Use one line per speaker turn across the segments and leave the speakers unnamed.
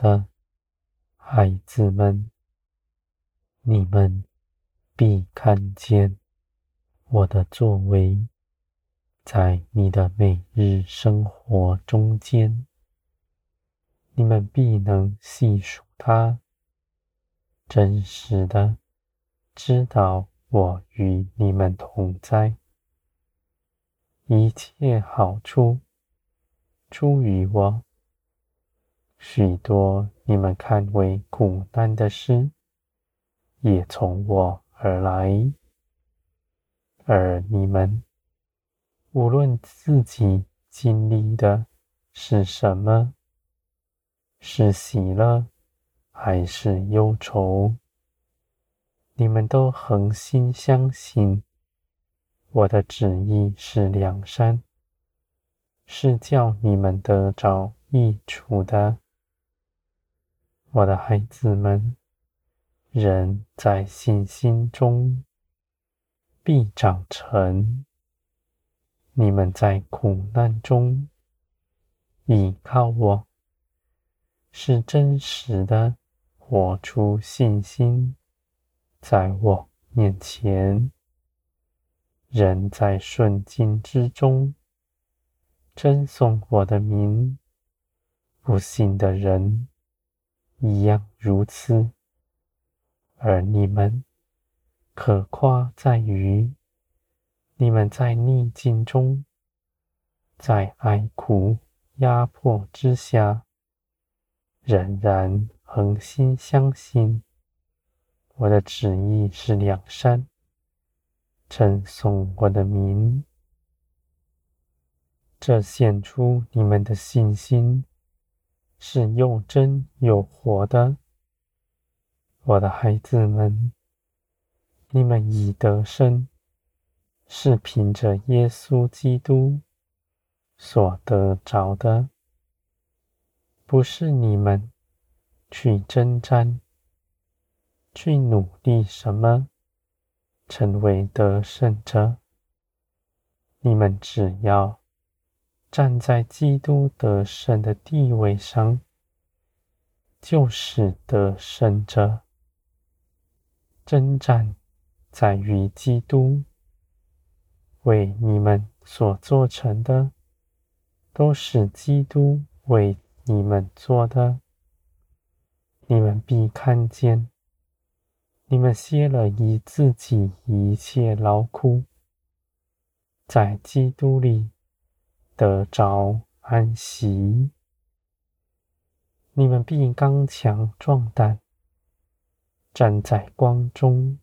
的孩子们，你们必看见我的作为，在你的每日生活中间，你们必能细数它，真实的知道我与你们同在，一切好处出于我。许多你们看为苦难的事，也从我而来。而你们无论自己经历的是什么，是喜乐还是忧愁，你们都恒心相信，我的旨意是良善，是叫你们得着益处的。我的孩子们，人在信心中必长成。你们在苦难中倚靠我，是真实的活出信心，在我面前。人在顺境之中称颂我的名，不信的人。一样如此，而你们可夸在于，你们在逆境中，在哀苦压迫之下，仍然恒心相信我的旨意是两山，称颂我的名，这显出你们的信心。是又真又活的，我的孩子们，你们已得胜，是凭着耶稣基督所得着的，不是你们去征战、去努力什么，成为得胜者。你们只要。站在基督得胜的地位上，就是得胜者。征战在于基督，为你们所做成的，都是基督为你们做的。你们必看见，你们歇了以自己一切劳苦，在基督里。得着安息，你们必刚强壮胆，站在光中。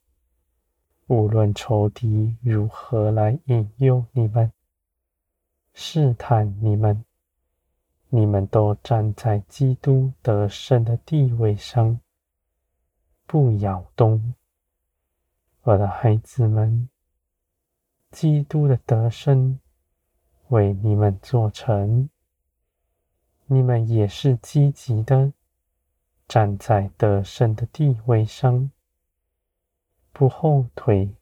无论仇敌如何来引诱你们、试探你们，你们都站在基督得胜的地位上，不摇动。我的孩子们，基督的得胜。为你们做成，你们也是积极的，站在得胜的地位上，不后退。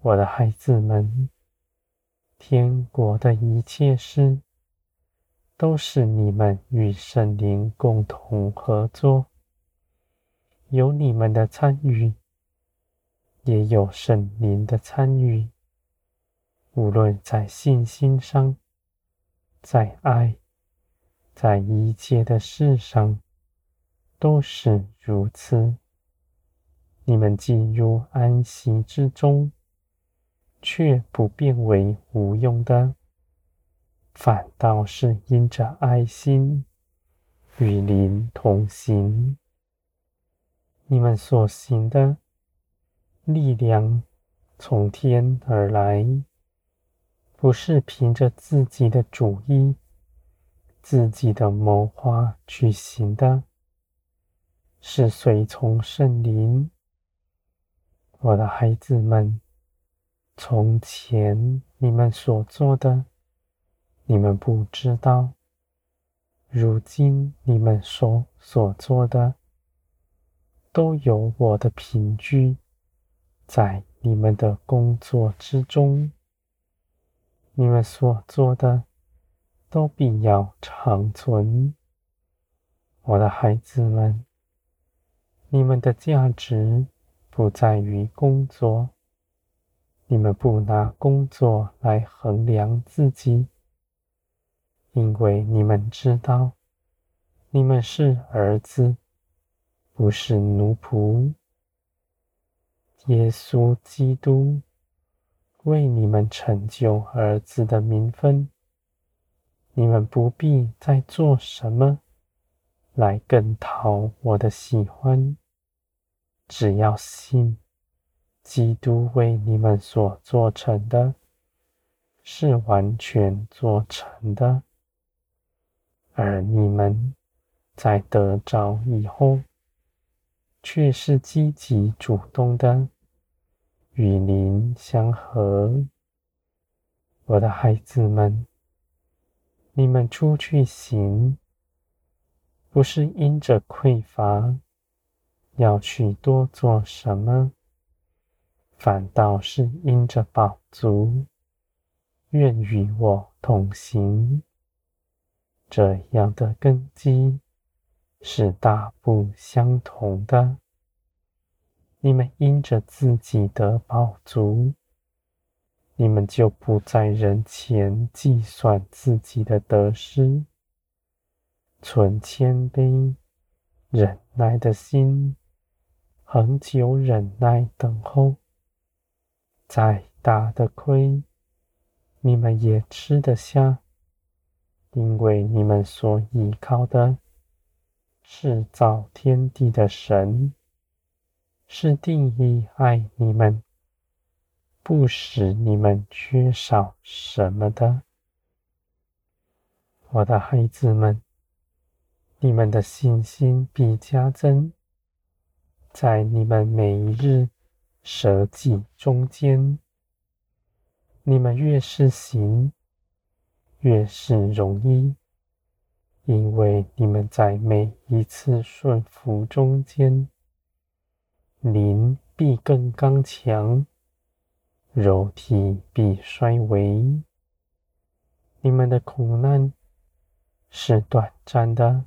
我的孩子们，天国的一切事，都是你们与圣灵共同合作，有你们的参与，也有圣灵的参与。无论在信心上，在爱，在一切的事上，都是如此。你们进入安息之中，却不变为无用的，反倒是因着爱心与灵同行。你们所行的力量从天而来。不是凭着自己的主意、自己的谋划去行的，是随从圣灵。我的孩子们，从前你们所做的，你们不知道；如今你们所所做的，都有我的凭据，在你们的工作之中。你们所做的，都必要长存。我的孩子们，你们的价值不在于工作，你们不拿工作来衡量自己，因为你们知道，你们是儿子，不是奴仆。耶稣基督为你们成就儿子的名分，你们不必再做什么来更讨我的喜欢，只要信基督为你们所做成的，是完全做成的，而你们在得着以后，却是积极主动的。与您相合，我的孩子们，你们出去行，不是因着匮乏要去多做什么，反倒是因着饱足，愿与我同行。这样的根基是大不相同的。你们因着自己的宝足，你们就不在人前计算自己的得失，存谦卑、忍耐的心，恒久忍耐等候。再大的亏，你们也吃得下，因为你们所依靠的是造天地的神。是定义爱你们，不使你们缺少什么的，我的孩子们，你们的信心必加增，在你们每一日舍己中间，你们越是行，越是容易，因为你们在每一次顺服中间。灵必更刚强，肉体必衰微。你们的苦难是短暂的，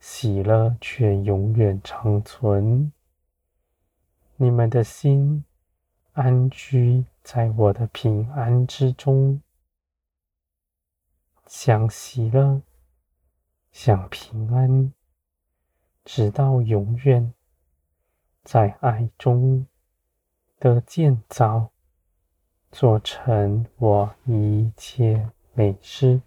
喜乐却永远长存。你们的心安居在我的平安之中，享喜乐，享平安，直到永远。在爱中的建造，做成我一切美事。